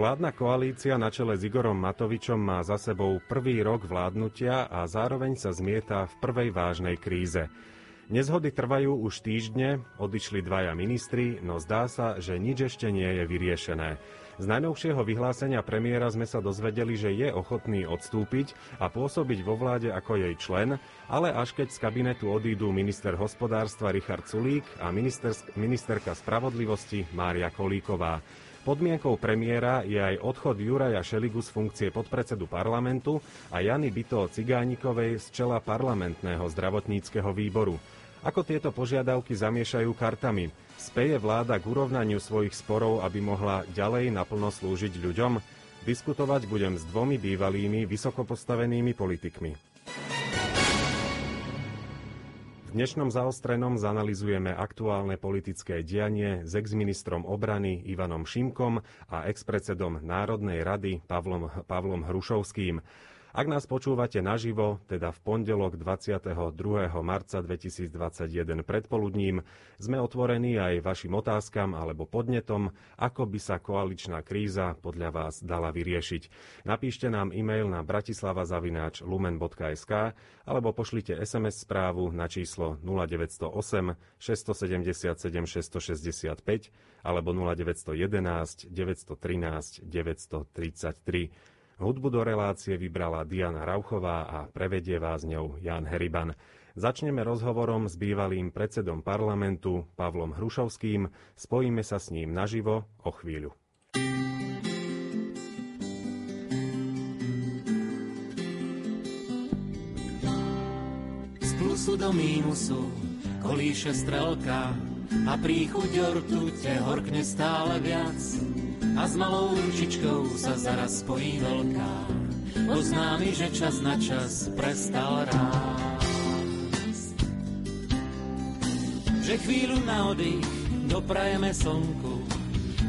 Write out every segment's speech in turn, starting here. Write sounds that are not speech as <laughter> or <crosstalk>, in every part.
Vládna koalícia na čele s Igorom Matovičom má za sebou prvý rok vládnutia a zároveň sa zmieta v prvej vážnej kríze. Nezhody trvajú už týždne, odišli dvaja ministri, no zdá sa, že nič ešte nie je vyriešené. Z najnovšieho vyhlásenia premiéra sme sa dozvedeli, že je ochotný odstúpiť a pôsobiť vo vláde ako jej člen, ale až keď z kabinetu odídu minister hospodárstva Richard Sulík a ministerka spravodlivosti Mária Kolíková. Podmienkou premiéra je aj odchod Juraja Šeligu z funkcie podpredsedu parlamentu a Jany Byto Cigánikovej z čela parlamentného zdravotníckého výboru. Ako tieto požiadavky zamiešajú kartami? Speje vláda k urovnaniu svojich sporov, aby mohla ďalej naplno slúžiť ľuďom? Diskutovať budem s dvomi bývalými vysokopostavenými politikmi. V dnešnom zaostrenom zanalizujeme aktuálne politické dianie s exministrom obrany Ivanom Šimkom a expredsedom Národnej rady Pavlom, Pavlom Hrušovským. Ak nás počúvate naživo, teda v pondelok 22. marca 2021 predpoludním, sme otvorení aj vašim otázkam alebo podnetom, ako by sa koaličná kríza podľa vás dala vyriešiť. Napíšte nám e-mail na bratislava.lumen.sk alebo pošlite SMS správu na číslo 0908 677 665 alebo 0911 913 933. Hudbu do relácie vybrala Diana Rauchová a prevedie vás ňou Jan Heriban. Začneme rozhovorom s bývalým predsedom parlamentu Pavlom Hrušovským. Spojíme sa s ním naživo o chvíľu. Z plusu do mínusu kolíše strelka a príchuť ortu te horkne stále viac a s malou ručičkou sa zaraz spojí veľká. Oznámi, že čas na čas prestal rásť. Že chvíľu na oddych doprajeme slnku,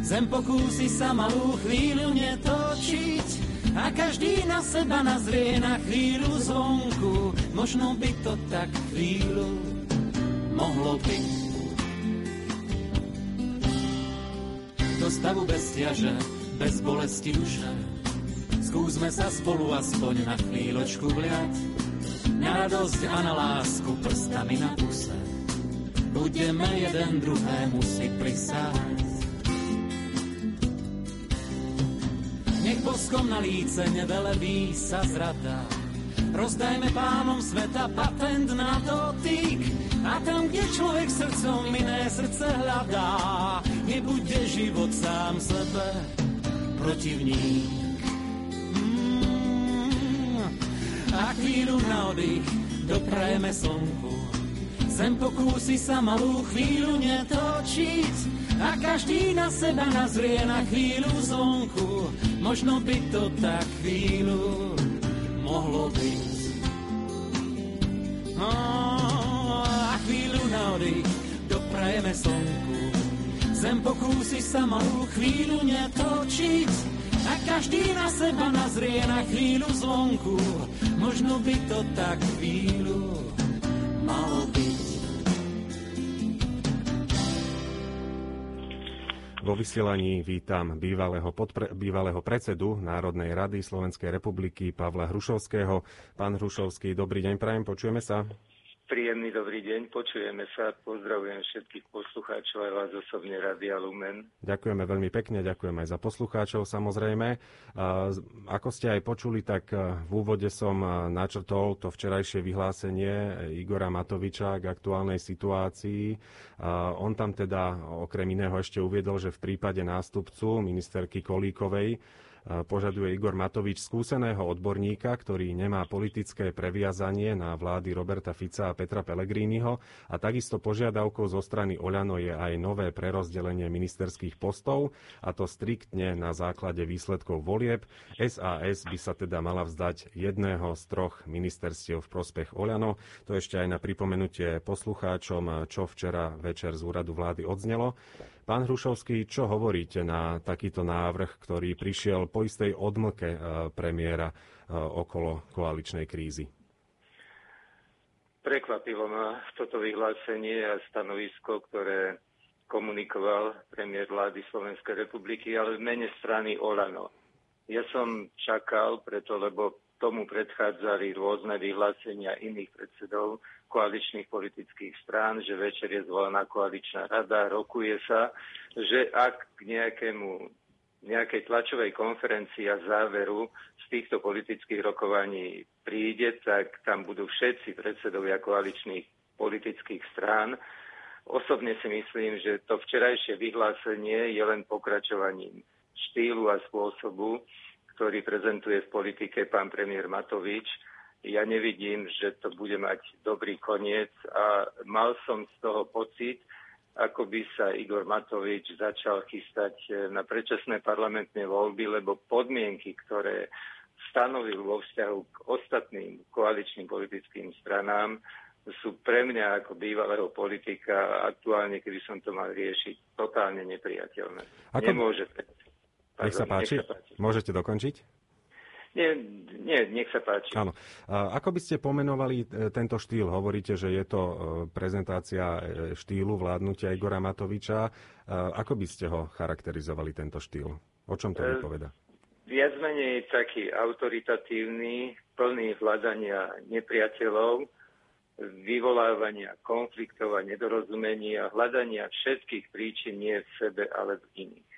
zem pokúsi sa malú chvíľu netočiť a každý na seba nazrie na chvíľu zvonku. Možno by to tak chvíľu mohlo byť. Do stavu bez ťaže, bez bolesti duše. Skúsme sa spolu aspoň na chvíľočku vliať, na radosť a na lásku prstami na puse. Budeme jeden druhému si prisáť. Nech boskom na líce nevelebí sa zrada, rozdajme pánom sveta patent na dotyk, a tam, kde človek srdcom iné srdce hľadá, nebude život sám sebe protivník. Mm, a chvíľu na oddych doprajeme slnku. Zem pokúsi sa malú chvíľu netočiť a každý na seba nazrie na chvíľu zvonku. Možno by to tak chvíľu mohlo byť. Oh nádej doprajeme slnku. Zem pokúsi sa malú chvíľu netočiť a každý na seba nazrie na chvíľu zvonku. Možno by to tak chvíľu malo byť. Vo vysielaní vítam bývalého, podpre, bývalého predsedu Národnej rady Slovenskej republiky Pavla Hrušovského. Pán Hrušovský, dobrý deň, prajem, počujeme sa. Príjemný dobrý deň, počujeme sa, pozdravujem všetkých poslucháčov aj vás osobne Radia Lumen. Ďakujeme veľmi pekne, ďakujem aj za poslucháčov samozrejme. Ako ste aj počuli, tak v úvode som načrtol to včerajšie vyhlásenie Igora Matoviča k aktuálnej situácii. On tam teda okrem iného ešte uviedol, že v prípade nástupcu ministerky Kolíkovej požaduje Igor Matovič skúseného odborníka, ktorý nemá politické previazanie na vlády Roberta Fica a Petra Pellegriniho a takisto požiadavkou zo strany Oľano je aj nové prerozdelenie ministerských postov a to striktne na základe výsledkov volieb. SAS by sa teda mala vzdať jedného z troch ministerstiev v prospech Oľano. To ešte aj na pripomenutie poslucháčom, čo včera večer z úradu vlády odznelo. Pán Hrušovský, čo hovoríte na takýto návrh, ktorý prišiel po istej odmlke e, premiéra e, okolo koaličnej krízy? Prekvapilo ma toto vyhlásenie a stanovisko, ktoré komunikoval premiér vlády Slovenskej republiky, ale v mene strany Olano. Ja som čakal, preto lebo tomu predchádzali rôzne vyhlásenia iných predsedov koaličných politických strán, že večer je zvolená koaličná rada, rokuje sa, že ak k nejakému nejakej tlačovej konferencii a záveru z týchto politických rokovaní príde, tak tam budú všetci predsedovia koaličných politických strán. Osobne si myslím, že to včerajšie vyhlásenie je len pokračovaním štýlu a spôsobu, ktorý prezentuje v politike pán premiér Matovič. Ja nevidím, že to bude mať dobrý koniec a mal som z toho pocit, ako by sa Igor Matovič začal chystať na predčasné parlamentné voľby, lebo podmienky, ktoré stanovil vo vzťahu k ostatným koaličným politickým stranám, sú pre mňa ako bývalého politika aktuálne, keby som to mal riešiť, totálne nepriateľné. Ako... Nemôže nech sa páči. Nech sa páči. Môžete dokončiť? Nie, nie, nech sa páči. Áno. Ako by ste pomenovali e, tento štýl? Hovoríte, že je to e, prezentácia e, štýlu vládnutia Igora Matoviča. Ako by ste ho charakterizovali, tento štýl? O čom to vypoveda? Viac menej taký autoritatívny, plný hľadania nepriateľov, vyvolávania konfliktov a nedorozumení a hľadania všetkých príčin nie v sebe, ale v iných.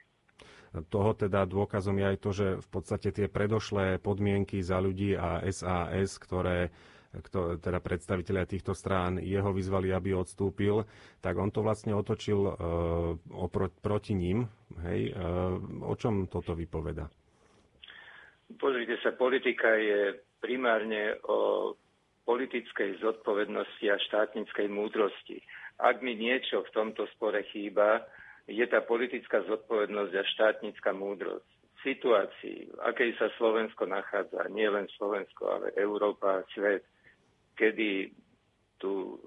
Toho teda dôkazom je aj to, že v podstate tie predošlé podmienky za ľudí a SAS, ktoré kto, teda predstaviteľia týchto strán jeho vyzvali, aby odstúpil, tak on to vlastne otočil uh, opro, proti ním. Hej, uh, o čom toto vypoveda? Pozrite sa, politika je primárne o politickej zodpovednosti a štátnickej múdrosti. Ak mi niečo v tomto spore chýba, je tá politická zodpovednosť a štátnická múdrosť. V situácii, v akej sa Slovensko nachádza, nie len Slovensko, ale Európa a svet, kedy tu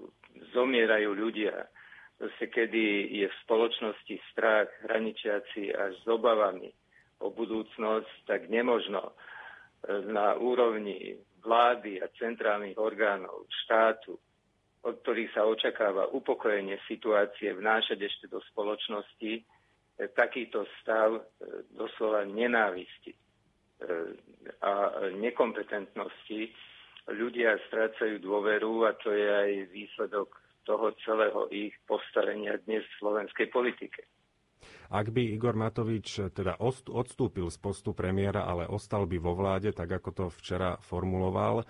zomierajú ľudia, proste kedy je v spoločnosti strach hraničiaci až s obavami o budúcnosť, tak nemožno na úrovni vlády a centrálnych orgánov štátu od ktorých sa očakáva upokojenie situácie, vnášať ešte do spoločnosti e, takýto stav e, doslova nenávisti e, a nekompetentnosti. Ľudia strácajú dôveru a to je aj výsledok toho celého ich postavenia dnes v slovenskej politike. Ak by Igor Matovič teda odstúpil z postu premiéra, ale ostal by vo vláde, tak ako to včera formuloval, e,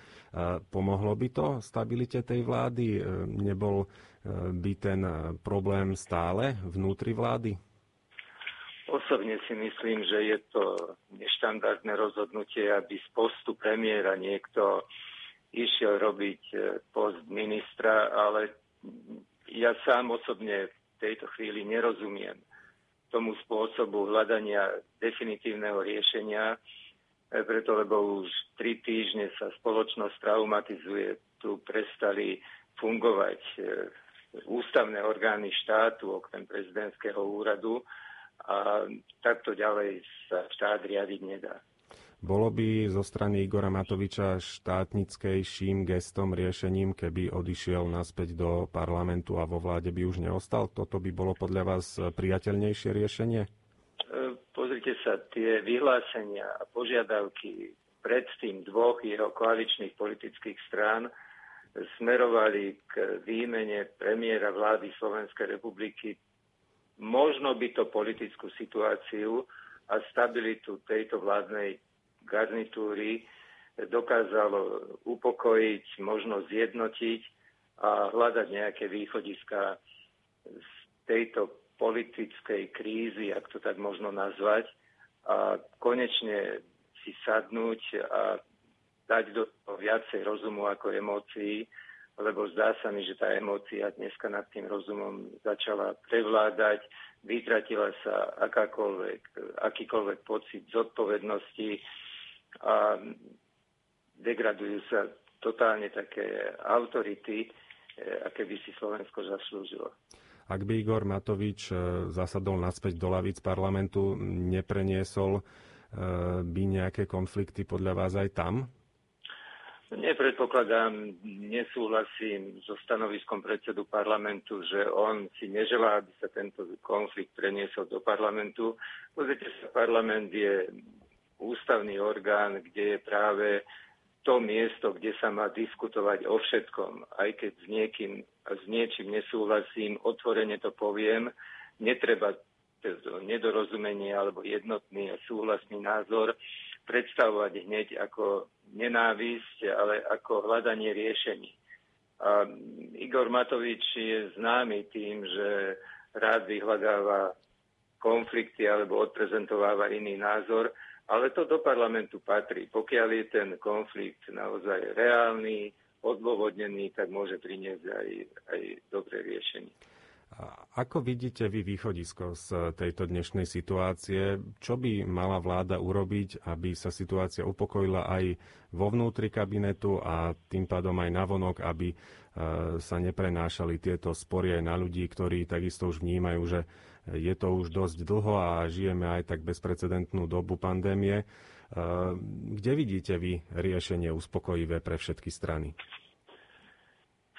pomohlo by to stabilite tej vlády? E, nebol e, by ten problém stále vnútri vlády? Osobne si myslím, že je to neštandardné rozhodnutie, aby z postu premiéra niekto išiel robiť post ministra, ale ja sám osobne v tejto chvíli nerozumiem tomu spôsobu hľadania definitívneho riešenia, e, preto lebo už tri týždne sa spoločnosť traumatizuje, tu prestali fungovať e, ústavné orgány štátu, okrem prezidentského úradu a takto ďalej sa štát riadiť nedá. Bolo by zo strany Igora Matoviča štátnickejším gestom, riešením, keby odišiel naspäť do parlamentu a vo vláde by už neostal? Toto by bolo podľa vás priateľnejšie riešenie? E, pozrite sa, tie vyhlásenia a požiadavky predtým dvoch jeho koaličných politických strán smerovali k výmene premiéra vlády Slovenskej republiky. Možno by to politickú situáciu a stabilitu tejto vládnej garnitúry dokázalo upokojiť, možno zjednotiť a hľadať nejaké východiska z tejto politickej krízy, ak to tak možno nazvať, a konečne si sadnúť a dať do toho viacej rozumu ako emócií, lebo zdá sa mi, že tá emócia dneska nad tým rozumom začala prevládať, vytratila sa akákoľvek, akýkoľvek pocit zodpovednosti, a degradujú sa totálne také autority, e, aké by si Slovensko zaslúžilo. Ak by Igor Matovič e, zasadol naspäť do lavíc parlamentu, nepreniesol e, by nejaké konflikty podľa vás aj tam? Nepredpokladám, nesúhlasím so stanoviskom predsedu parlamentu, že on si neželá, aby sa tento konflikt preniesol do parlamentu. Pozrite sa, parlament je ústavný orgán, kde je práve to miesto, kde sa má diskutovať o všetkom. Aj keď s, niekým, s niečím nesúhlasím, otvorene to poviem, netreba nedorozumenie alebo jednotný a súhlasný názor predstavovať hneď ako nenávisť, ale ako hľadanie riešení. A Igor Matovič je známy tým, že rád vyhľadáva konflikty alebo odprezentováva iný názor, ale to do parlamentu patrí. Pokiaľ je ten konflikt naozaj reálny, odôvodnený, tak môže priniesť aj, aj dobré riešenie. Ako vidíte vy východisko z tejto dnešnej situácie? Čo by mala vláda urobiť, aby sa situácia upokojila aj vo vnútri kabinetu a tým pádom aj navonok, aby e, sa neprenášali tieto spory aj na ľudí, ktorí takisto už vnímajú, že je to už dosť dlho a žijeme aj tak bezprecedentnú dobu pandémie. E, kde vidíte vy riešenie uspokojivé pre všetky strany?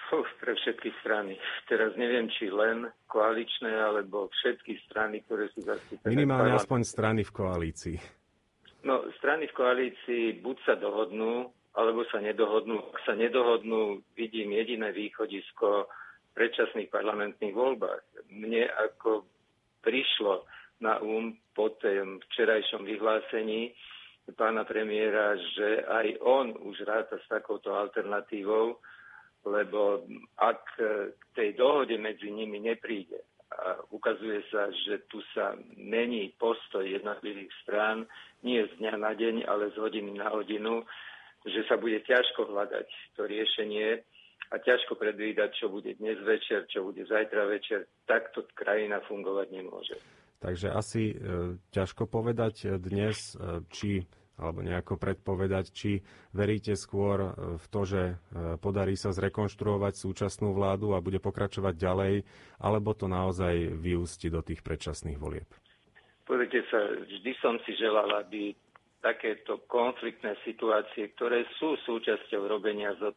Uf, pre všetky strany. Teraz neviem, či len koaličné, alebo všetky strany, ktoré sú zastúpené. Minimálne aspoň strany v koalícii. No, strany v koalícii buď sa dohodnú, alebo sa nedohodnú. Ak sa nedohodnú, vidím jediné východisko v predčasných parlamentných voľbách. Mne ako prišlo na um po tém včerajšom vyhlásení pána premiéra, že aj on už ráta s takouto alternatívou, lebo ak k tej dohode medzi nimi nepríde a ukazuje sa, že tu sa mení postoj jednotlivých strán, nie z dňa na deň, ale z hodiny na hodinu, že sa bude ťažko hľadať to riešenie a ťažko predvídať, čo bude dnes večer, čo bude zajtra večer, takto krajina fungovať nemôže. Takže asi e, ťažko povedať dnes, e, či alebo nejako predpovedať, či veríte skôr e, v to, že e, podarí sa zrekonštruovať súčasnú vládu a bude pokračovať ďalej, alebo to naozaj vyústi do tých predčasných volieb? Pozrite sa, vždy som si želal, aby takéto konfliktné situácie, ktoré sú súčasťou robenia, e,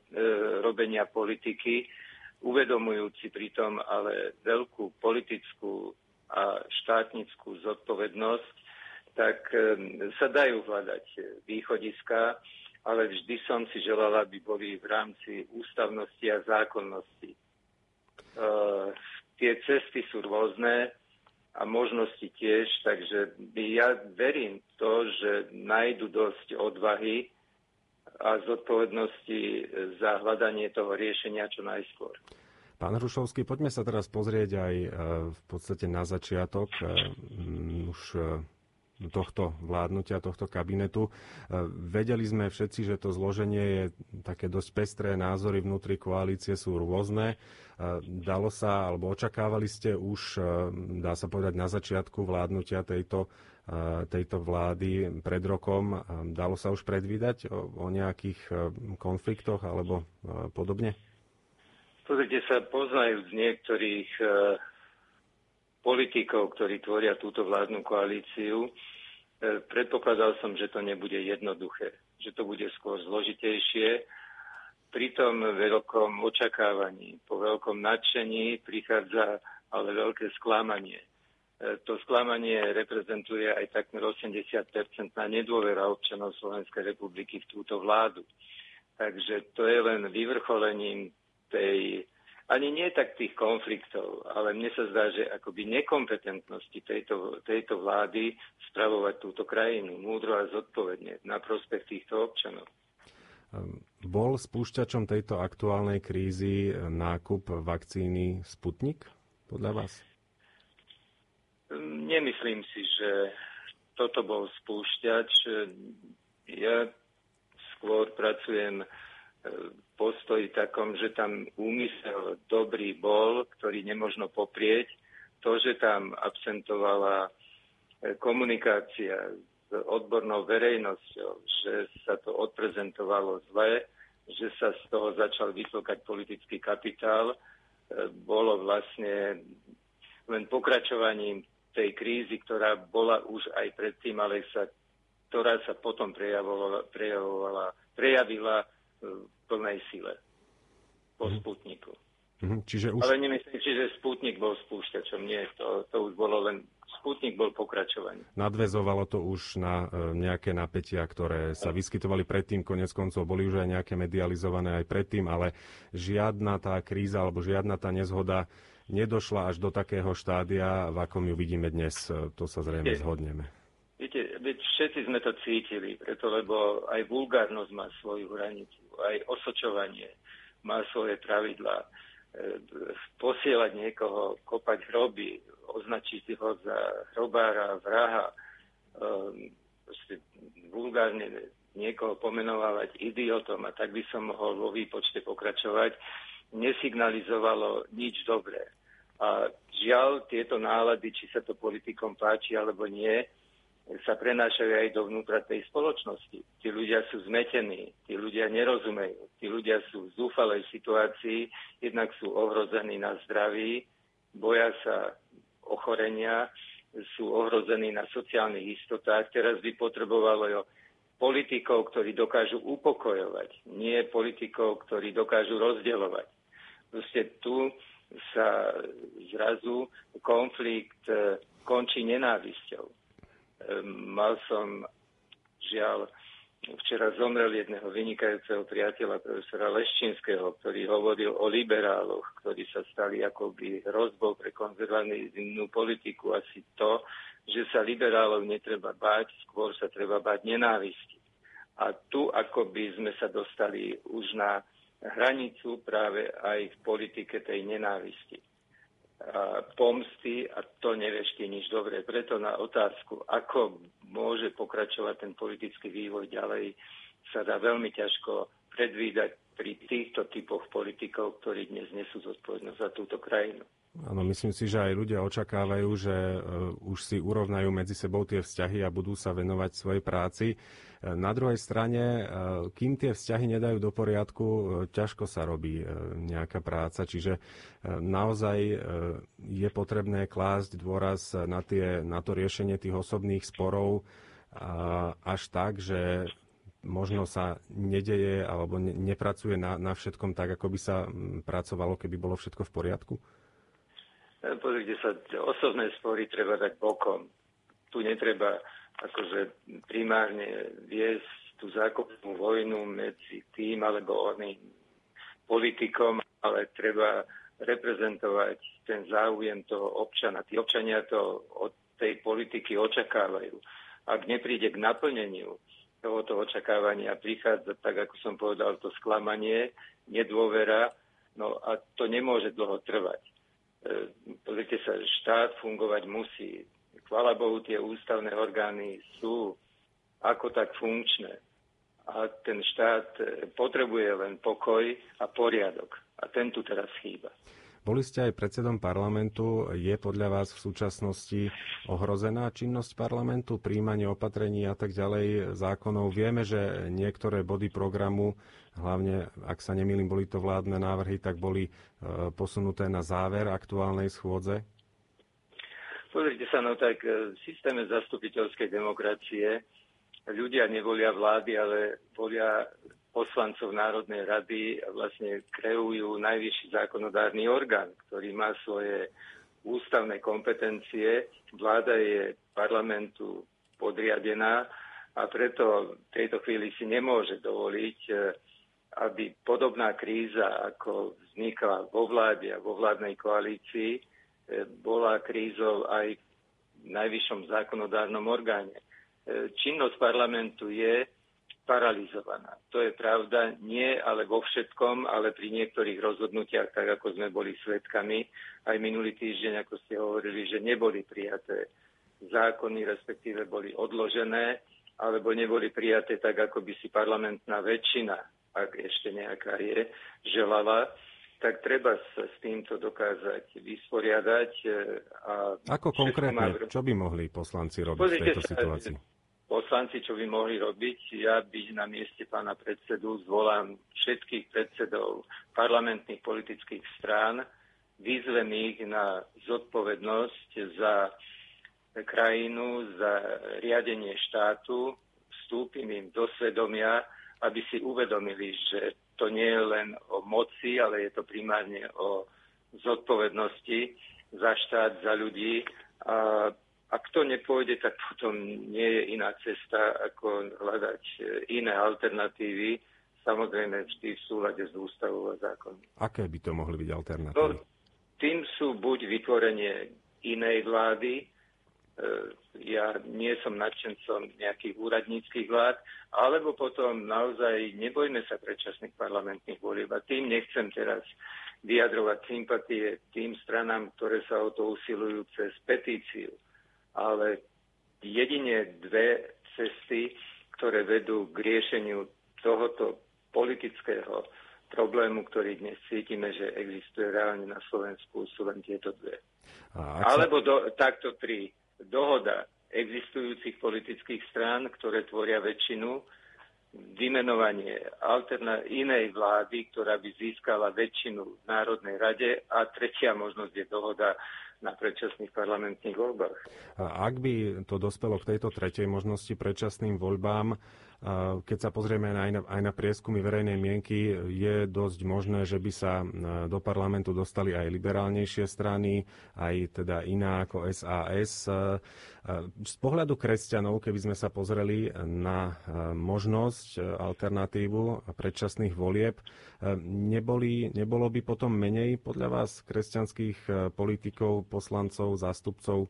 robenia politiky, uvedomujúci pritom ale veľkú politickú a štátnickú zodpovednosť, tak sa dajú hľadať východiska, ale vždy som si želala, aby boli v rámci ústavnosti a zákonnosti. Tie cesty sú rôzne a možnosti tiež, takže ja verím to, že nájdu dosť odvahy a zodpovednosti za hľadanie toho riešenia čo najskôr. Pán Hrušovský, poďme sa teraz pozrieť aj e, v podstate na začiatok. E, už e, tohto vládnutia, tohto kabinetu. E, vedeli sme všetci, že to zloženie je také dosť pestré, názory vnútri koalície sú rôzne. E, dalo sa, alebo očakávali ste už, e, dá sa povedať, na začiatku vládnutia tejto, tejto vlády pred rokom. Dalo sa už predvídať o, o nejakých konfliktoch alebo podobne? Pozrite sa, poznajúc niektorých politikov, ktorí tvoria túto vládnu koalíciu, e, predpokladal som, že to nebude jednoduché, že to bude skôr zložitejšie. Pri tom veľkom očakávaní, po veľkom nadšení prichádza ale veľké sklamanie. E, to sklamanie reprezentuje aj takmer 80 na nedôvera občanov Slovenskej republiky v túto vládu. Takže to je len vyvrcholením tej ani nie tak tých konfliktov, ale mne sa zdá, že akoby nekompetentnosti tejto, tejto vlády spravovať túto krajinu múdro a zodpovedne na prospech týchto občanov. Bol spúšťačom tejto aktuálnej krízy nákup vakcíny Sputnik podľa vás? Nemyslím si, že toto bol spúšťač. Ja skôr pracujem postoji takom, že tam úmysel dobrý bol, ktorý nemožno poprieť. To, že tam absentovala e, komunikácia s odbornou verejnosťou, že sa to odprezentovalo zle, že sa z toho začal vytlkať politický kapitál, e, bolo vlastne len pokračovaním tej krízy, ktorá bola už aj predtým, ale sa, ktorá sa potom prejavovala, prejavovala, prejavila v plnej sile po mm. Sputniku. Mm, čiže už... Ale nemyslím si, že Sputnik bol spúšťačom. Nie, to, to už bolo len Sputnik bol pokračovaním. Nadvezovalo to už na e, nejaké napätia, ktoré sa vyskytovali predtým, konec koncov boli už aj nejaké medializované aj predtým, ale žiadna tá kríza alebo žiadna tá nezhoda nedošla až do takého štádia, v akom ju vidíme dnes. E, to sa zrejme Je. zhodneme. Viete, veď všetci sme to cítili, preto lebo aj vulgárnosť má svoju hranicu, aj osočovanie má svoje pravidlá. E, posielať niekoho, kopať hroby, označiť ho za hrobára, vraha, um, vulgárne niekoho pomenovávať idiotom a tak by som mohol vo výpočte pokračovať, nesignalizovalo nič dobré. A žiaľ, tieto nálady, či sa to politikom páči alebo nie, sa prenášajú aj dovnútra tej spoločnosti. Tí ľudia sú zmetení, tí ľudia nerozumejú, tí ľudia sú v zúfalej situácii, jednak sú ohrození na zdraví, boja sa ochorenia, sú ohrození na sociálnych istotách. Teraz by potrebovalo politikov, ktorí dokážu upokojovať, nie politikov, ktorí dokážu rozdeľovať. Proste tu sa zrazu konflikt e, končí nenávisťou. E, mal som žiaľ Včera zomrel jedného vynikajúceho priateľa, profesora Leščinského, ktorý hovoril o liberáloch, ktorí sa stali akoby hrozbou pre konzervatívnu politiku. Asi to, že sa liberálov netreba báť, skôr sa treba báť nenávisti. A tu akoby sme sa dostali už na hranicu práve aj v politike tej nenávisti pomsty a to neveští nič dobré. Preto na otázku, ako môže pokračovať ten politický vývoj ďalej, sa dá veľmi ťažko predvídať pri týchto typoch politikov, ktorí dnes nesú zodpovednosť za túto krajinu. Áno, myslím si, že aj ľudia očakávajú, že uh, už si urovnajú medzi sebou tie vzťahy a budú sa venovať svojej práci. Uh, na druhej strane, uh, kým tie vzťahy nedajú do poriadku, ťažko sa robí nejaká práca. Čiže naozaj je potrebné klásť dôraz na, tie, na to riešenie tých osobných sporov až tak, že možno sa nedeje alebo ne, nepracuje na, na všetkom tak, ako by sa pracovalo, keby bolo všetko v poriadku? Pozrite sa, osobné spory treba dať bokom. Tu netreba akože primárne viesť tú zákopnú vojnu medzi tým alebo oným politikom, ale treba reprezentovať ten záujem toho občana. Tí občania to od tej politiky očakávajú. Ak nepríde k naplneniu tohoto očakávania, prichádza, tak ako som povedal, to sklamanie, nedôvera, no a to nemôže dlho trvať. E, pozrite sa, štát fungovať musí. Chvala Bohu, tie ústavné orgány sú ako tak funkčné. A ten štát e, potrebuje len pokoj a poriadok. A ten tu teraz chýba. Boli ste aj predsedom parlamentu. Je podľa vás v súčasnosti ohrozená činnosť parlamentu, príjmanie opatrení a tak ďalej zákonov? Vieme, že niektoré body programu, hlavne ak sa nemýlim, boli to vládne návrhy, tak boli e, posunuté na záver aktuálnej schôdze? Pozrite sa, no tak e, v systéme zastupiteľskej demokracie ľudia nevolia vlády, ale volia poslancov Národnej rady vlastne kreujú najvyšší zákonodárny orgán, ktorý má svoje ústavné kompetencie. Vláda je parlamentu podriadená a preto v tejto chvíli si nemôže dovoliť, e, aby podobná kríza, ako vznikla vo vláde a vo vládnej koalícii, e, bola krízou aj v najvyššom zákonodárnom orgáne. E, činnosť parlamentu je paralizovaná. To je pravda, nie ale vo všetkom, ale pri niektorých rozhodnutiach, tak ako sme boli svedkami aj minulý týždeň, ako ste hovorili, že neboli prijaté zákony, respektíve boli odložené, alebo neboli prijaté tak, ako by si parlamentná väčšina, ak ešte nejaká je, želala tak treba sa s týmto dokázať vysporiadať. E, a Ako konkrétne, má... čo by mohli poslanci robiť Pozrite v tejto situácii? Poslanci, čo by mohli robiť. Ja by na mieste pána predsedu zvolám všetkých predsedov parlamentných politických strán, vyzvem ich na zodpovednosť za krajinu, za riadenie štátu, vstúpim im do svedomia aby si uvedomili, že to nie je len o moci, ale je to primárne o zodpovednosti za štát, za ľudí. A ak to nepôjde, tak potom nie je iná cesta, ako hľadať iné alternatívy, samozrejme vždy v súlade s ústavou a zákonom. Aké by to mohli byť alternatívy? No, tým sú buď vytvorenie inej vlády, E, ja nie som nadšencom nejakých úradníckých vlád, alebo potom naozaj nebojme sa predčasných parlamentných volieb. A tým nechcem teraz vyjadrovať sympatie tým stranám, ktoré sa o to usilujú cez petíciu. Ale jedine dve cesty, ktoré vedú k riešeniu tohoto politického problému, ktorý dnes cítime, že existuje reálne na Slovensku, sú len tieto dve. A Alebo do, takto tri dohoda existujúcich politických strán, ktoré tvoria väčšinu, vymenovanie alterna- inej vlády, ktorá by získala väčšinu v Národnej rade a tretia možnosť je dohoda na predčasných parlamentných voľbách. A ak by to dospelo k tejto tretej možnosti predčasným voľbám, keď sa pozrieme aj na, aj na prieskumy verejnej mienky, je dosť možné, že by sa do parlamentu dostali aj liberálnejšie strany, aj teda iná ako SAS. Z pohľadu kresťanov, keby sme sa pozreli na možnosť, alternatívu predčasných volieb, neboli, nebolo by potom menej podľa vás kresťanských politikov, poslancov, zástupcov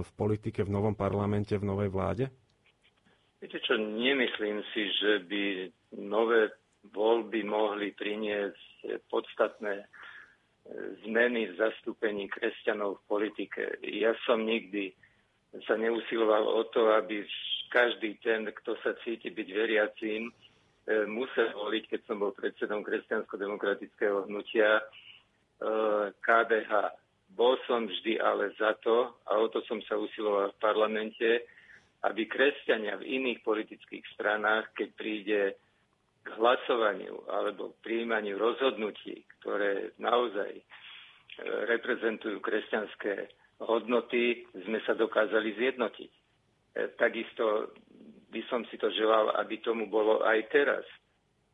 v politike v novom parlamente, v novej vláde? Viete čo, nemyslím si, že by nové voľby mohli priniesť podstatné e, zmeny v zastúpení kresťanov v politike. Ja som nikdy sa neusiloval o to, aby každý ten, kto sa cíti byť veriacím, e, musel voliť, keď som bol predsedom kresťansko-demokratického hnutia KDH. E, bol som vždy ale za to, a o to som sa usiloval v parlamente, aby kresťania v iných politických stranách, keď príde k hlasovaniu alebo k príjmaniu rozhodnutí, ktoré naozaj e, reprezentujú kresťanské hodnoty, sme sa dokázali zjednotiť. E, takisto by som si to želal, aby tomu bolo aj teraz.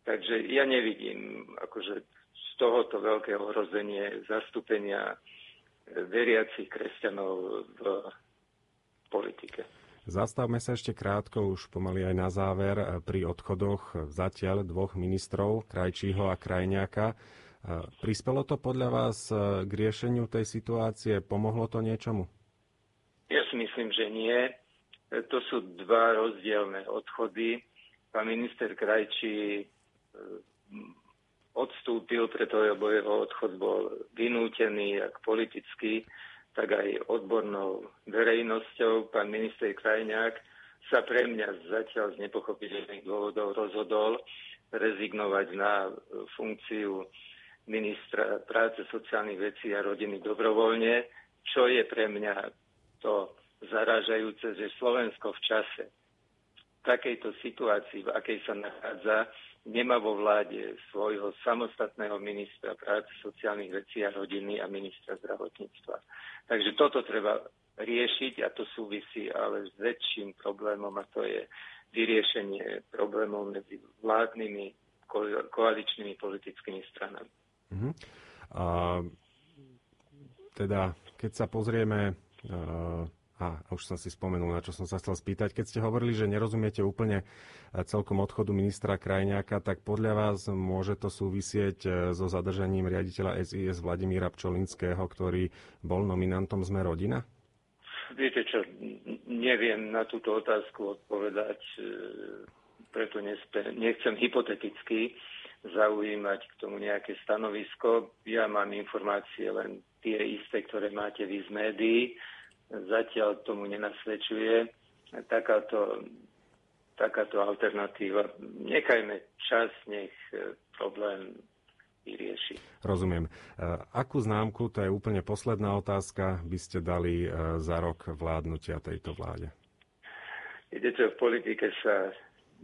Takže ja nevidím akože z tohoto veľkého ohrozenie zastúpenia e, veriacich kresťanov v politike. Zastavme sa ešte krátko, už pomaly aj na záver, eh, pri odchodoch zatiaľ dvoch ministrov, Krajčího a Krajňáka. Eh, prispelo to podľa vás eh, k riešeniu tej situácie? Pomohlo to niečomu? Ja si myslím, že nie. To sú dva rozdielne odchody. Pán minister Krajčí odstúpil, pretože jeho odchod bol vynútený, ak politický tak aj odbornou verejnosťou. Pán minister Krajňák sa pre mňa zatiaľ z nepochopiteľných dôvodov rozhodol rezignovať na funkciu ministra práce, sociálnych vecí a rodiny dobrovoľne, čo je pre mňa to zaražajúce, že Slovensko v čase v takejto situácii, v akej sa nachádza, nemá vo vláde svojho samostatného ministra práce, sociálnych vecí a rodiny a ministra zdravotníctva. Takže toto treba riešiť a to súvisí ale s väčším problémom a to je vyriešenie problémov medzi vládnymi koaličnými politickými stranami. Uh-huh. A, teda, keď sa pozrieme uh, a už som si spomenul, na čo som sa chcel spýtať. Keď ste hovorili, že nerozumiete úplne e, celkom odchodu ministra Krajňáka, tak podľa vás môže to súvisieť e, so zadržaním riaditeľa SIS Vladimíra Pčolinského, ktorý bol nominantom Sme rodina? Viete čo, neviem na túto otázku odpovedať, e, preto nechcem hypoteticky zaujímať k tomu nejaké stanovisko. Ja mám informácie len tie isté, ktoré máte vy z médií zatiaľ tomu nenasvedčuje takáto, takáto alternatíva. Nechajme čas, nech e, problém vyrieši. Rozumiem. E, akú známku, to je úplne posledná otázka, by ste dali e, za rok vládnutia tejto vláde? Viete v politike sa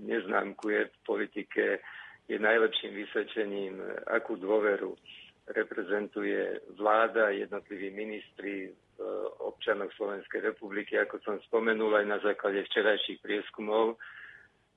neznámkuje, v politike je najlepším vysvedčením, akú dôveru reprezentuje vláda, jednotliví ministri občanov Slovenskej republiky, ako som spomenul aj na základe včerajších prieskumov.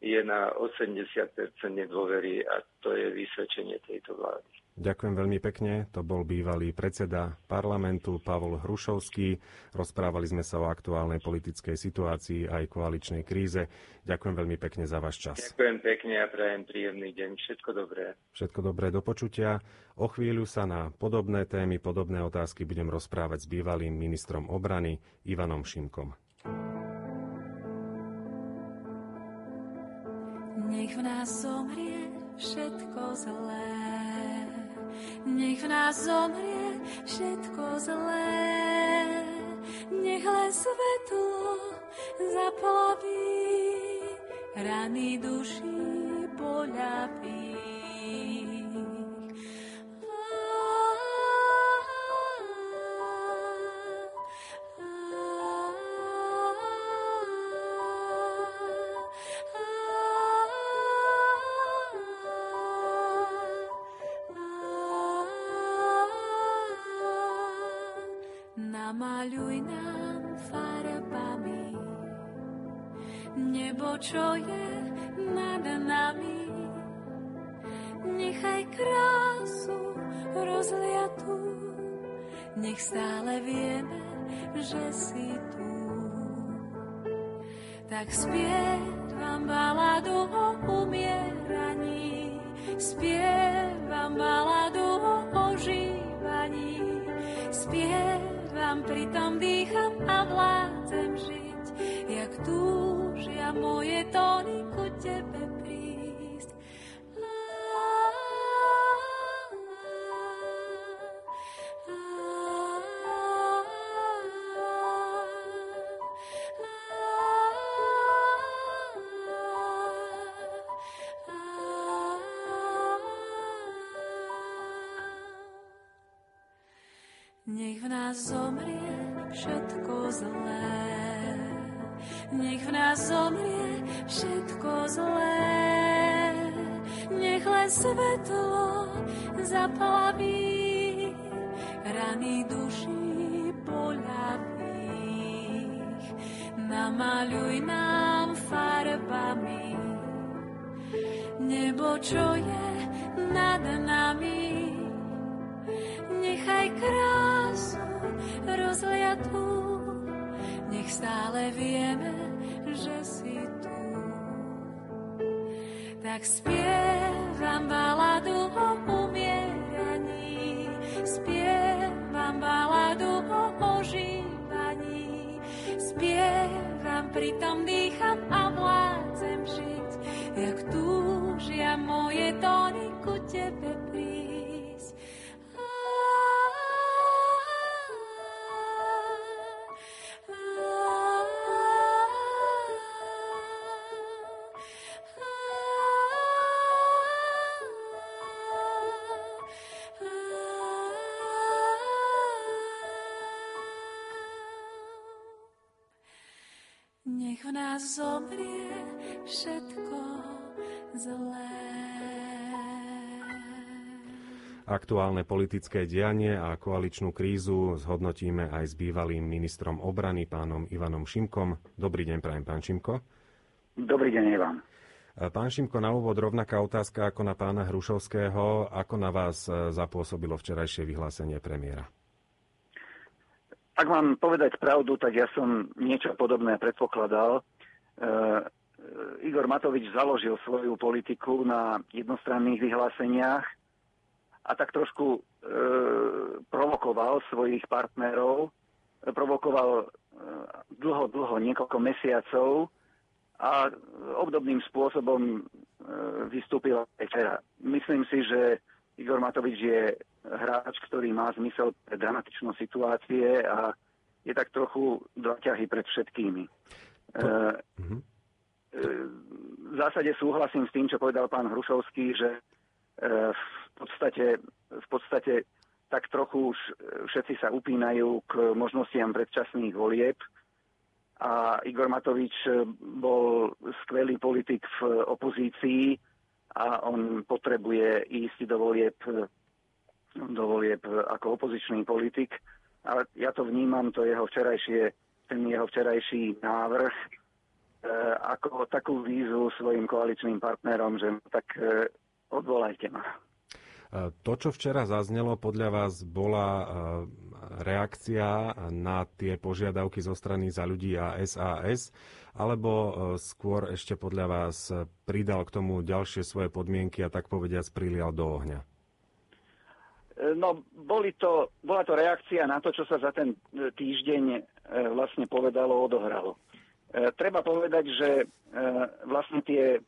je na 80% nedôvery a to je vysvedčenie tejto vlády. Ďakujem veľmi pekne. To bol bývalý predseda parlamentu Pavol Hrušovský. Rozprávali sme sa o aktuálnej politickej situácii aj koaličnej kríze. Ďakujem veľmi pekne za váš čas. Ďakujem pekne a prajem príjemný deň. Všetko dobré. Všetko dobré do počutia. O chvíľu sa na podobné témy, podobné otázky budem rozprávať s bývalým ministrom obrany Ivanom Šimkom. Nech v nás zomrie všetko zlé nech v nás zomrie všetko zlé. Nech len svetlo zaplaví rany duší poľaví. Vám pritom dýcham a vládzem žiť, jak túžia moje tóny zomrie všetko zlé. Nech v nás zomrie všetko zlé. Nech len svetlo zaplaví rany duší poľavých. Namaľuj nám farbami nebo, čo je nad nami nechaj krásu stále vieme, že si tu. Tak spievam baladu o umieraní, spievam baladu o ožívaní, spievam, pritom dýcham a vládzem žiť, jak túžia moje tóny ku tebe Aktuálne politické dianie a koaličnú krízu zhodnotíme aj s bývalým ministrom obrany, pánom Ivanom Šimkom. Dobrý deň, prajem, pán Šimko. Dobrý deň, Ivan. Pán Šimko, na úvod rovnaká otázka ako na pána Hrušovského. Ako na vás e, zapôsobilo včerajšie vyhlásenie premiéra? Ak mám povedať pravdu, tak ja som niečo podobné predpokladal. Eh, Igor Matovič založil svoju politiku na jednostranných vyhláseniach a tak trošku e, provokoval svojich partnerov, provokoval e, dlho, dlho, niekoľko mesiacov a obdobným spôsobom e, vystúpil aj včera. Myslím si, že Igor Matovič je hráč, ktorý má zmysel pre dramatičnú situácie a je tak trochu dva ťahy pred všetkými. To... Uh-huh. V zásade súhlasím s tým, čo povedal pán Hrušovský, že e, v podstate, v podstate tak trochu už všetci sa upínajú k možnostiam predčasných volieb a Igor Matovič bol skvelý politik v opozícii a on potrebuje ísť do volieb, do volieb ako opozičný politik. A ja to vnímam, to jeho včerajšie ten jeho včerajší návrh, ako takú vízu svojim koaličným partnerom, že tak odvolajte ma. To, čo včera zaznelo, podľa vás bola reakcia na tie požiadavky zo strany za ľudí a SAS, alebo skôr ešte podľa vás pridal k tomu ďalšie svoje podmienky a tak povediac prilial do ohňa? No, boli to, bola to reakcia na to, čo sa za ten e, týždeň e, vlastne povedalo, odohralo. E, treba povedať, že vlastne tie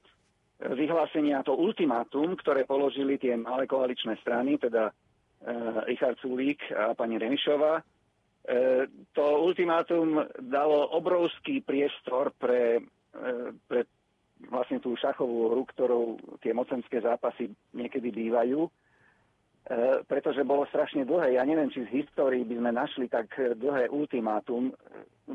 vyhlásenia, to ultimátum, ktoré položili tie malé koaličné strany, teda Richard Sulík a pani Remišová, to ultimátum dalo obrovský priestor pre, pre vlastne tú šachovú hru, ktorou tie mocenské zápasy niekedy bývajú E, pretože bolo strašne dlhé. Ja neviem, či z histórii by sme našli tak dlhé ultimátum e,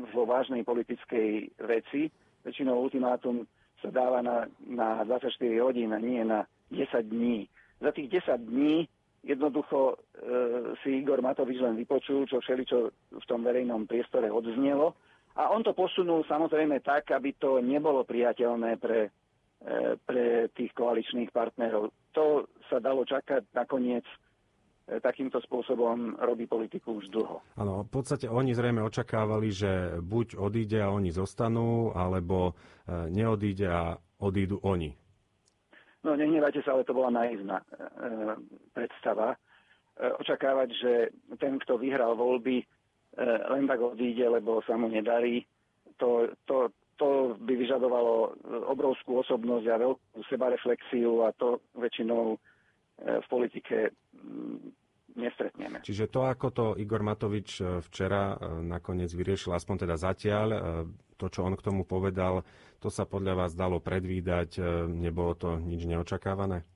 vo vážnej politickej veci. Väčšinou ultimátum sa dáva na, na 24 hodín a nie na 10 dní. Za tých 10 dní jednoducho e, si Igor Matovič len vypočul, čo všeličo v tom verejnom priestore odznelo. A on to posunul samozrejme tak, aby to nebolo priateľné pre, e, pre tých koaličných partnerov. To sa dalo čakať nakoniec takýmto spôsobom robí politiku už dlho. Áno, v podstate oni zrejme očakávali, že buď odíde a oni zostanú, alebo e, neodíde a odídu oni. No nehnevajte sa, ale to bola naivná e, predstava. E, očakávať, že ten, kto vyhral voľby, e, len tak odíde, lebo sa mu nedarí, to, to, to by vyžadovalo e, obrovskú osobnosť a veľkú sebareflexiu a to väčšinou v politike mm, nestretneme. Čiže to, ako to Igor Matovič e, včera e, nakoniec vyriešil, aspoň teda zatiaľ, e, to, čo on k tomu povedal, to sa podľa vás dalo predvídať, nebolo to nič neočakávané?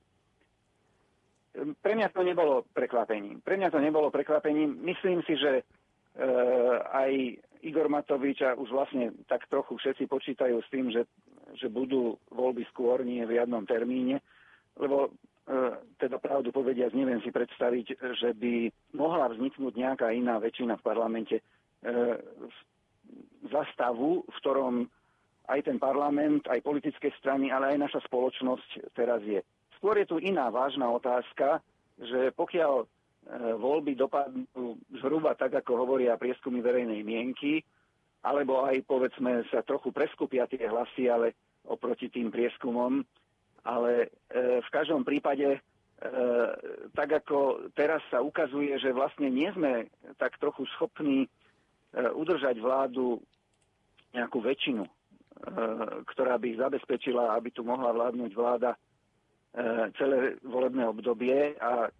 Pre mňa to nebolo prekvapením. Pre mňa to nebolo prekvapením. Myslím si, že aj Igor Matovič a už vlastne tak trochu všetci počítajú s tým, že, že budú voľby skôr, nie v jednom termíne, lebo E, teda pravdu povediac, neviem si predstaviť, že by mohla vzniknúť nejaká iná väčšina v parlamente e, za stavu, v ktorom aj ten parlament, aj politické strany, ale aj naša spoločnosť teraz je. Skôr je tu iná vážna otázka, že pokiaľ e, voľby dopadnú zhruba tak, ako hovoria prieskumy verejnej mienky, alebo aj povedzme sa trochu preskupia tie hlasy, ale oproti tým prieskumom, ale e, v každom prípade e, tak ako teraz sa ukazuje, že vlastne nie sme tak trochu schopní e, udržať vládu nejakú väčšinu, ktorá by zabezpečila, aby tu mohla vládnuť vláda celé volebné obdobie. A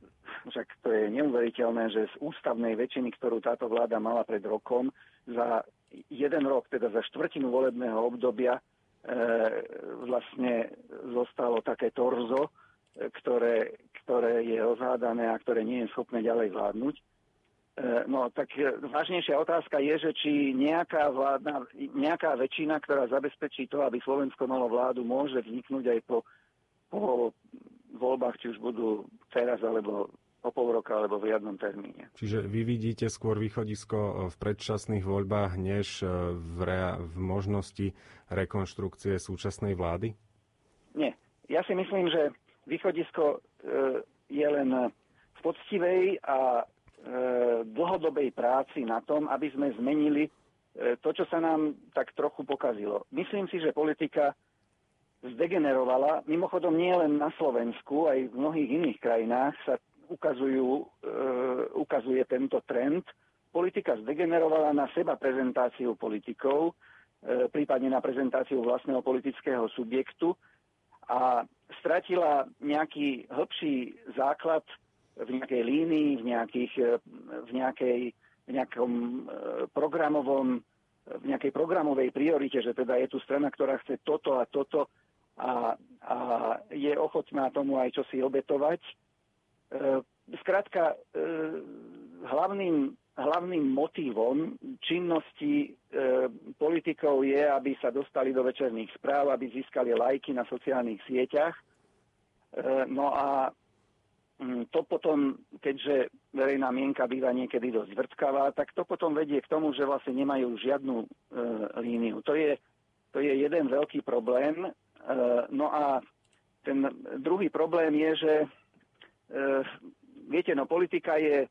však to je neuveriteľné, že z ústavnej väčšiny, ktorú táto vláda mala pred rokom, za jeden rok, teda za štvrtinu volebného obdobia, E, vlastne zostalo také torzo, e, ktoré, ktoré je rozhádané a ktoré nie je schopné ďalej vládnuť. E, no tak vážnejšia otázka je, že či nejaká, vládna, nejaká väčšina, ktorá zabezpečí to, aby Slovensko malo vládu, môže vzniknúť aj po, po voľbách, či už budú teraz alebo o pol roka alebo v jednom termíne. Čiže vy vidíte skôr východisko e, v predčasných voľbách, než e, v, rea- v možnosti rekonštrukcie súčasnej vlády? Nie. Ja si myslím, že východisko e, je len v poctivej a dlhodobej práci na tom, aby sme zmenili to, čo sa nám tak trochu pokazilo. Myslím si, že politika zdegenerovala. Mimochodom nie len na Slovensku, aj v mnohých iných krajinách sa ukazujú, e, ukazuje tento trend. Politika zdegenerovala na seba prezentáciu politikov, e, prípadne na prezentáciu vlastného politického subjektu a stratila nejaký hĺbší základ v nejakej línii, v, nejakých, e, v, nejakej, v nejakom programovom v nejakej programovej priorite, že teda je tu strana, ktorá chce toto a toto a, a je ochotná tomu aj čosi obetovať E, Skrátka, e, hlavným, hlavným motívom činnosti e, politikov je, aby sa dostali do večerných správ, aby získali lajky na sociálnych sieťach. No a mm, to potom, keďže verejná mienka býva niekedy dosť vrtkavá, tak to potom vedie k tomu, že vlastne nemajú žiadnu e, líniu. To je to je jeden veľký problém. No a ten druhý problém je, že viete, no politika je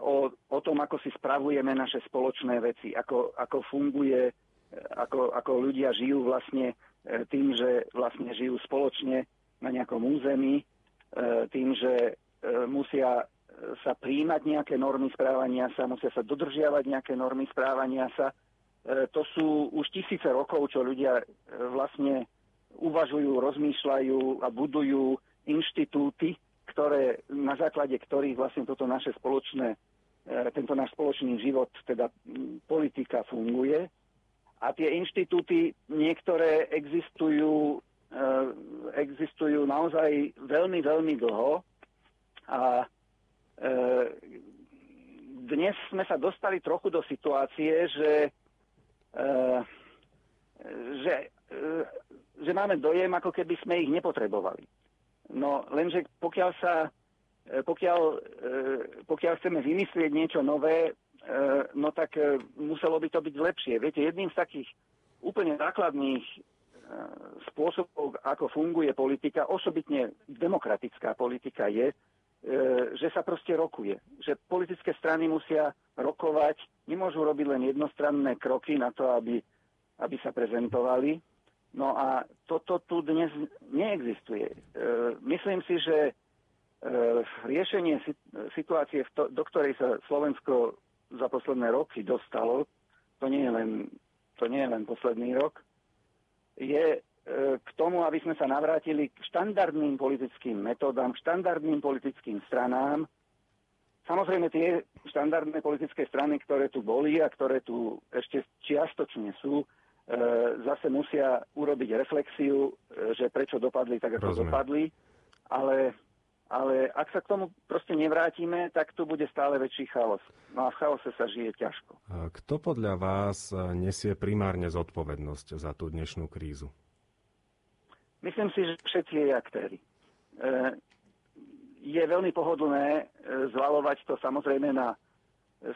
o, o tom, ako si spravujeme naše spoločné veci, ako, ako funguje, ako, ako ľudia žijú vlastne tým, že vlastne žijú spoločne na nejakom území, tým, že musia sa príjmať nejaké normy správania sa, musia sa dodržiavať nejaké normy správania sa. E, to sú už tisíce rokov, čo ľudia e, vlastne uvažujú, rozmýšľajú a budujú inštitúty, ktoré, na základe ktorých vlastne toto naše spoločné, e, tento náš spoločný život, teda politika funguje. A tie inštitúty niektoré existujú, existujú naozaj veľmi, veľmi dlho a E, dnes sme sa dostali trochu do situácie, že, e, že, e, že máme dojem, ako keby sme ich nepotrebovali. No lenže pokiaľ sa pokiaľ, pokiaľ chceme vymyslieť niečo nové, no tak muselo by to byť lepšie. Viete, jedným z takých úplne základných spôsobov, ako funguje politika, osobitne demokratická politika, je, E, že sa proste rokuje. Že politické strany musia rokovať, nemôžu robiť len jednostranné kroky na to, aby, aby sa prezentovali. No a toto tu dnes neexistuje. E, myslím si, že e, riešenie situácie, do ktorej sa Slovensko za posledné roky dostalo, to nie je len, to nie je len posledný rok, je k tomu, aby sme sa navrátili k štandardným politickým metódam, k štandardným politickým stranám. Samozrejme tie štandardné politické strany, ktoré tu boli a ktoré tu ešte čiastočne sú, e, zase musia urobiť reflexiu, e, že prečo dopadli tak, ako Rozumiem. dopadli. Ale, ale ak sa k tomu proste nevrátime, tak tu bude stále väčší chaos. No a v chaose sa žije ťažko. Kto podľa vás nesie primárne zodpovednosť za tú dnešnú krízu? Myslím si, že všetci jej aktéry. E, je veľmi pohodlné e, zvalovať to samozrejme na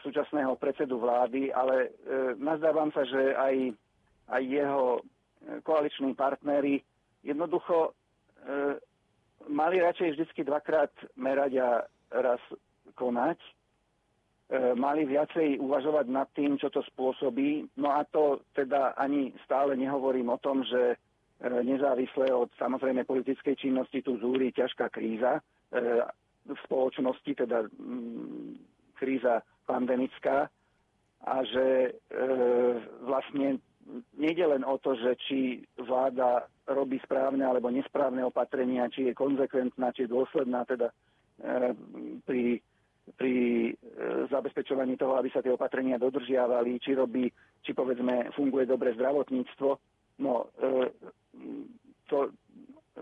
súčasného predsedu vlády, ale e, nazdávam sa, že aj, aj jeho koaliční partnery jednoducho mali radšej vždy dvakrát merať a raz konať. Mali viacej uvažovať nad tým, čo to spôsobí. No a to teda ani stále nehovorím o tom, že E, nezávisle od samozrejme politickej činnosti tu zúri ťažká kríza e, v spoločnosti, teda mm, kríza pandemická a že e, vlastne nejde len o to, že či vláda robí správne alebo nesprávne opatrenia, či je konzekventná, či je dôsledná teda pri, pri zabezpečovaní toho, aby sa tie opatrenia dodržiavali, či robí, či povedzme funguje dobre zdravotníctvo. No, to,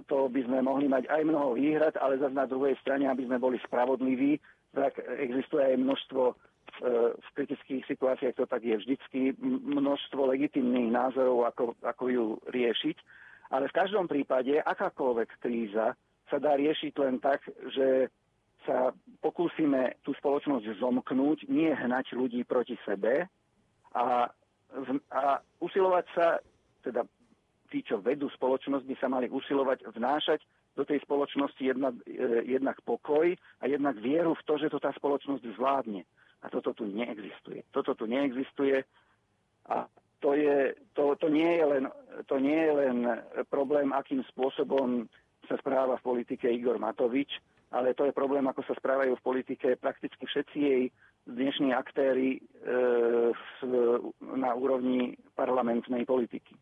to by sme mohli mať aj mnoho výhrad, ale zase na druhej strane, aby sme boli spravodliví, tak existuje aj množstvo e, v kritických situáciách to tak je vždycky množstvo legitimných názorov, ako, ako ju riešiť. Ale v každom prípade akákoľvek kríza sa dá riešiť len tak, že sa pokúsime tú spoločnosť zomknúť, nie hnať ľudí proti sebe a, a usilovať sa, teda tí, čo vedú spoločnosť, by sa mali usilovať vnášať do tej spoločnosti jednak, e, jednak pokoj a jednak vieru v to, že to tá spoločnosť zvládne. A toto tu neexistuje. Toto tu neexistuje a to, je, to, to, nie je len, to nie je len problém, akým spôsobom sa správa v politike Igor Matovič, ale to je problém, ako sa správajú v politike prakticky všetci jej dnešní aktéry e, na úrovni parlamentnej politiky.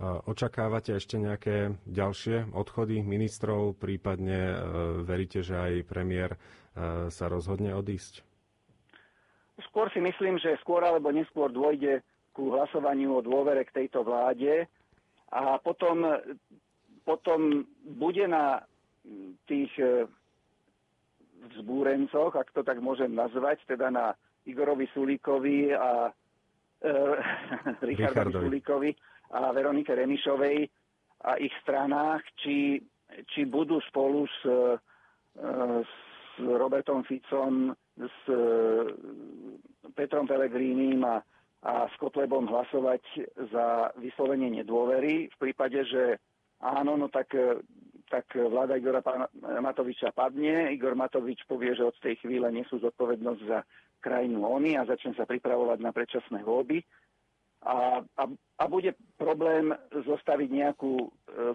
Očakávate ešte nejaké ďalšie odchody ministrov, prípadne e, veríte, že aj premiér e, sa rozhodne odísť? Skôr si myslím, že skôr alebo neskôr dôjde ku hlasovaniu o dôvere k tejto vláde. A potom, potom bude na tých e, vzbúrencoch, ak to tak môžem nazvať, teda na Igorovi Sulíkovi a e, <laughs> Richardovi Sulíkovi, a Veronike Remišovej a ich stranách, či, či budú spolu s, e, s Robertom Ficom, s e, Petrom Pelegrínim a, a s Kotlebom hlasovať za vyslovenie nedôvery v prípade, že áno, no tak, tak vláda Igora Matoviča padne, Igor Matovič povie, že od tej chvíle nesú zodpovednosť za krajinu oni a začne sa pripravovať na predčasné voľby. A, a, a bude problém zostaviť nejakú e,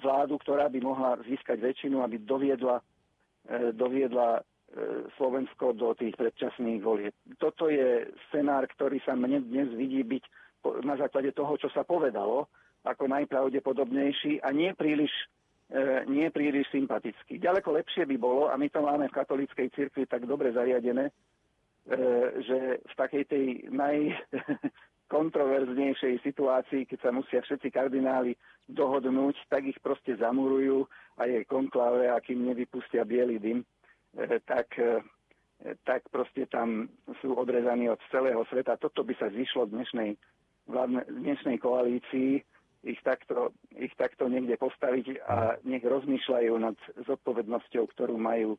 vládu, ktorá by mohla získať väčšinu, aby doviedla, e, doviedla e, Slovensko do tých predčasných volieb. Toto je scenár, ktorý sa mne dnes vidí byť na základe toho, čo sa povedalo, ako najpravdepodobnejší a nie príliš, nie príliš sympatický. Ďaleko lepšie by bolo, a my to máme v katolíckej cirkvi tak dobre zariadené, že v takej tej naj, kontroverznejšej <laughs> situácii, keď sa musia všetci kardináli dohodnúť, tak ich proste zamurujú a je konklave, akým nevypustia biely dym, e, tak, e, tak proste tam sú odrezaní od celého sveta. Toto by sa zišlo dnešnej, vládne, dnešnej koalícii, ich takto, ich takto niekde postaviť a nech rozmýšľajú nad zodpovednosťou, ktorú majú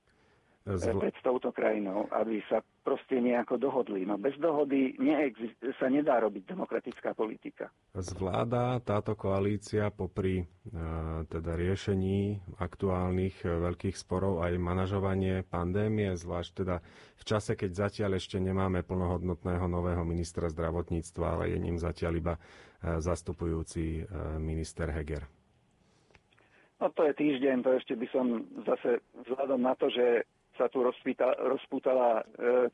Zv... pred touto krajinou, aby sa proste nejako dohodli. No bez dohody neexist- sa nedá robiť demokratická politika. Zvláda táto koalícia popri e, teda riešení aktuálnych e, veľkých sporov aj manažovanie pandémie, zvlášť teda v čase, keď zatiaľ ešte nemáme plnohodnotného nového ministra zdravotníctva, ale je ním zatiaľ iba e, zastupujúci e, minister Heger. No to je týždeň, to ešte by som zase vzhľadom na to, že sa tu rozpútala e,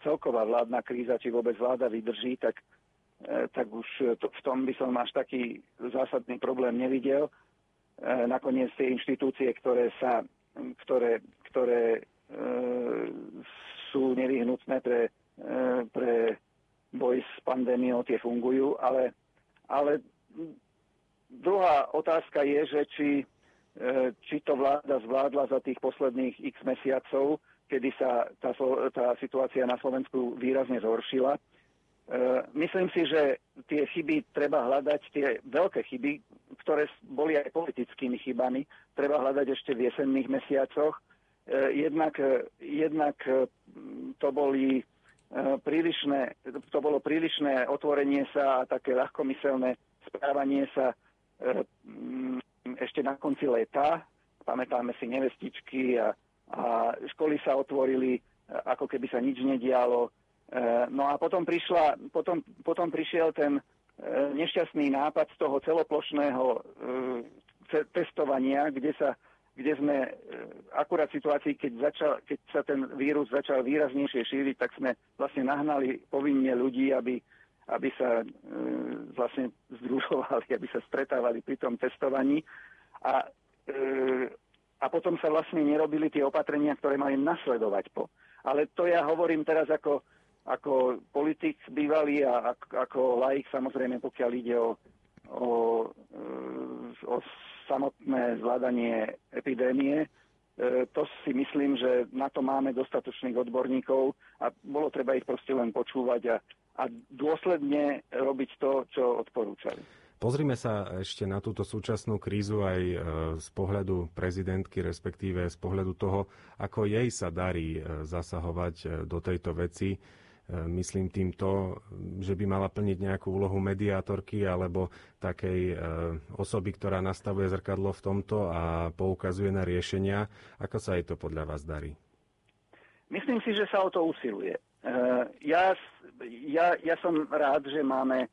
celková vládna kríza, či vôbec vláda vydrží, tak, e, tak už to, v tom by som až taký zásadný problém nevidel. E, nakoniec tie inštitúcie, ktoré, sa, ktoré, ktoré e, sú nevyhnutné pre, e, pre boj s pandémiou, tie fungujú, ale, ale druhá otázka je, že či, e, či to vláda zvládla za tých posledných x mesiacov kedy sa tá, tá situácia na Slovensku výrazne zhoršila. E, myslím si, že tie chyby treba hľadať, tie veľké chyby, ktoré boli aj politickými chybami, treba hľadať ešte v jesenných mesiacoch. E, jednak, jednak to boli e, prílišné, to bolo prílišné otvorenie sa a také ľahkomyselné správanie sa ešte na konci leta. Pamätáme si nevestičky a a školy sa otvorili, e, ako keby sa nič nedialo. E, no a potom, prišla, potom, potom prišiel ten e, nešťastný nápad z toho celoplošného testovania, kde sa kde sme akurát v situácii, keď, začal, keď sa ten vírus začal výraznejšie šíriť, tak sme vlastne nahnali povinne ľudí, aby, aby sa vlastne <laughs> združovali, aby sa stretávali pri tom testovaní. A a potom sa vlastne nerobili tie opatrenia, ktoré mali nasledovať po. Ale to ja hovorím teraz ako, ako politik bývalý a ako, laik samozrejme, pokiaľ ide o, o, o samotné zvládanie epidémie. E, to si myslím, že na to máme dostatočných odborníkov a bolo treba ich proste len počúvať a, a dôsledne robiť to, čo odporúčali. Pozrime sa ešte na túto súčasnú krízu aj e, z pohľadu prezidentky, respektíve z pohľadu toho, ako jej sa darí e, zasahovať e, do tejto veci. Myslím týmto, že by mala plniť nejakú úlohu mediátorky alebo takej osoby, ktorá nastavuje zrkadlo v tomto a poukazuje na riešenia. Ako sa jej to podľa vás darí? Myslím si, že sa o to usiluje. Ja, ja, ja som rád, že máme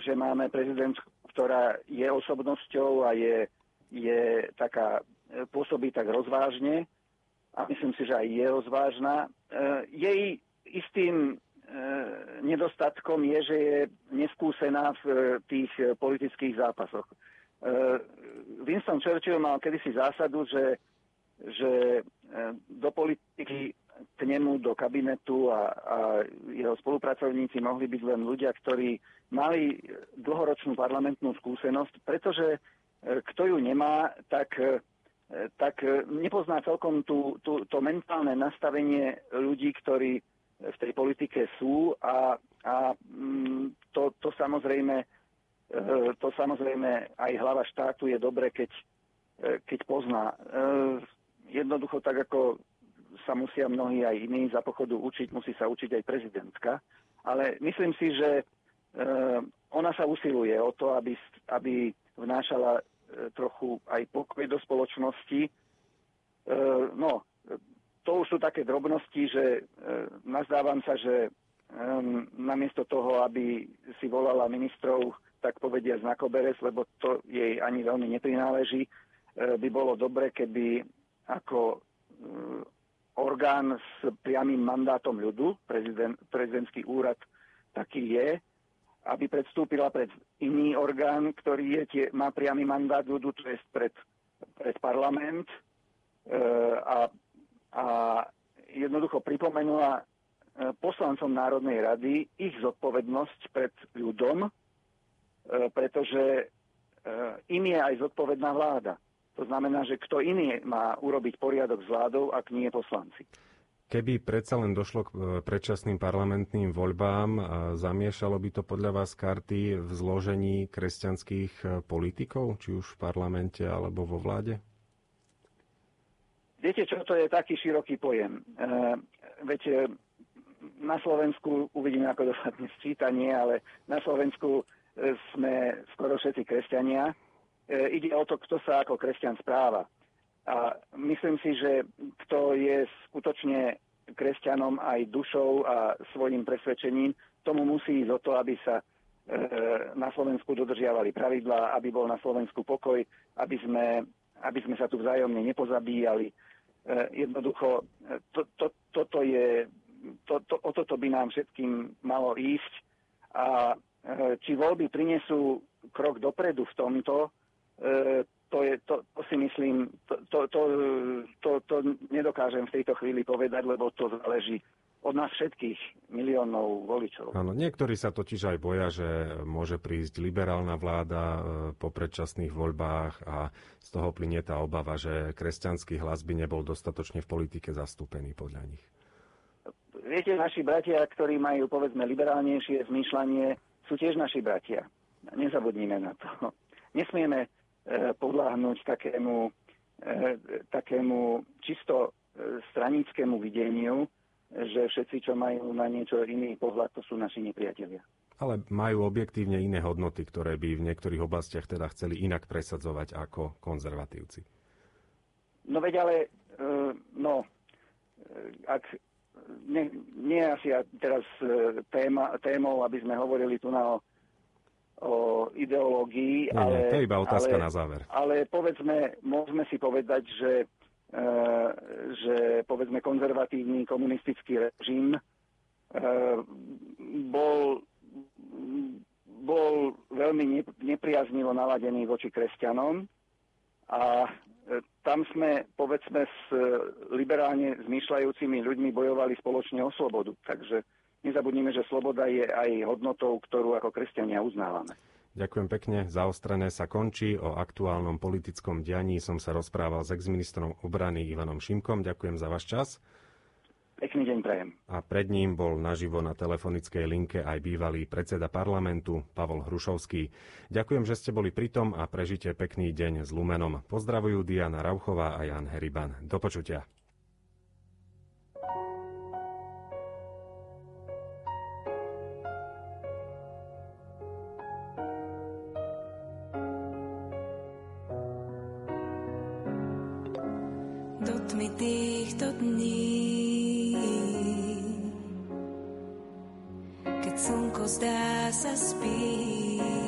že máme prezident, ktorá je osobnosťou a je, je taká, e, pôsobí tak rozvážne a myslím si, že aj je rozvážna. E, jej istým e, nedostatkom je, že je neskúsená v tých politických zápasoch. Winston Churchill mal kedysi zásadu, že, že do politiky k nemu do kabinetu a, a jeho spolupracovníci mohli byť len ľudia, ktorí mali dlhoročnú parlamentnú skúsenosť, pretože e, kto ju nemá, tak, e, tak nepozná celkom tú, tú, to mentálne nastavenie ľudí, ktorí v tej politike sú a, a mm, to, to, samozrejme, e, to samozrejme aj hlava štátu je dobre, keď, keď pozná. Jednoducho tak, ako sa musia mnohí aj iní za pochodu učiť, musí sa učiť aj prezidentka. Ale myslím si, že ona sa usiluje o to, aby, aby vnášala trochu aj pokoj do spoločnosti. No, to už sú také drobnosti, že nazdávam sa, že namiesto toho, aby si volala ministrov, tak povedia z nakoberes, lebo to jej ani veľmi neprináleží, by bolo dobre, keby ako orgán s priamým mandátom ľudu, prezident, prezidentský úrad taký je, aby predstúpila pred iný orgán, ktorý je tie, má priamy mandát ľudu, to je pred, pred parlament e, a, a jednoducho pripomenula e, poslancom Národnej rady ich zodpovednosť pred ľudom, e, pretože e, im je aj zodpovedná vláda. To znamená, že kto iný má urobiť poriadok s vládou, ak nie poslanci. Keby predsa len došlo k e, predčasným parlamentným voľbám, zamiešalo by to podľa vás karty v zložení kresťanských e, politikov, či už v parlamente alebo vo vláde? Viete čo, to je taký široký pojem. E, viete, na Slovensku, uvidíme ako dosadne sčítanie, ale na Slovensku e, sme skoro všetci kresťania E, ide o to, kto sa ako kresťan správa. A myslím si, že kto je skutočne kresťanom aj dušou a svojim presvedčením, tomu musí ísť o to, aby sa e, na Slovensku dodržiavali pravidlá, aby bol na Slovensku pokoj, aby sme, aby sme sa tu vzájomne nepozabíjali. E, jednoducho, to, to, toto je, to, to, o toto by nám všetkým malo ísť. A či voľby prinesú krok dopredu v tomto, E, to, je, to, to si myslím, to, to, to, to, to nedokážem v tejto chvíli povedať, lebo to záleží od nás všetkých miliónov voličov. Áno, niektorí sa totiž aj boja, že môže prísť liberálna vláda e, po predčasných voľbách a z toho plinie tá obava, že kresťanský hlas by nebol dostatočne v politike zastúpený podľa nich. Viete, naši bratia, ktorí majú povedzme liberálnejšie zmýšľanie, sú tiež naši bratia. Nezabudnime na to. <laughs> Nesmieme E, podláhnuť takému, e, takému čisto e, stranickému videniu, že všetci, čo majú na niečo iný pohľad, to sú naši nepriatelia. Ale majú objektívne iné hodnoty, ktoré by v niektorých oblastiach teda chceli inak presadzovať ako konzervatívci. No veď ale, no, ak nie, nie asi teraz téma, témou, aby sme hovorili tu na o o ideológii. Nie, ale, nie, to je iba otázka ale, na záver. Ale povedzme, môžeme si povedať, že, e, že povedzme konzervatívny komunistický režim e, bol, bol veľmi nepriaznivo naladený voči kresťanom a e, tam sme, povedzme, s liberálne zmýšľajúcimi ľuďmi bojovali spoločne o slobodu. Takže nezabudnime, že sloboda je aj hodnotou, ktorú ako kresťania uznávame. Ďakujem pekne. Zaostrené sa končí. O aktuálnom politickom dianí som sa rozprával s exministrom obrany Ivanom Šimkom. Ďakujem za váš čas. Pekný deň prajem. A pred ním bol naživo na telefonickej linke aj bývalý predseda parlamentu Pavol Hrušovský. Ďakujem, že ste boli pritom a prežite pekný deň s Lumenom. Pozdravujú Diana Rauchová a Jan Heriban. Do počutia. Kráčať ďalej v boji sám na pokraji si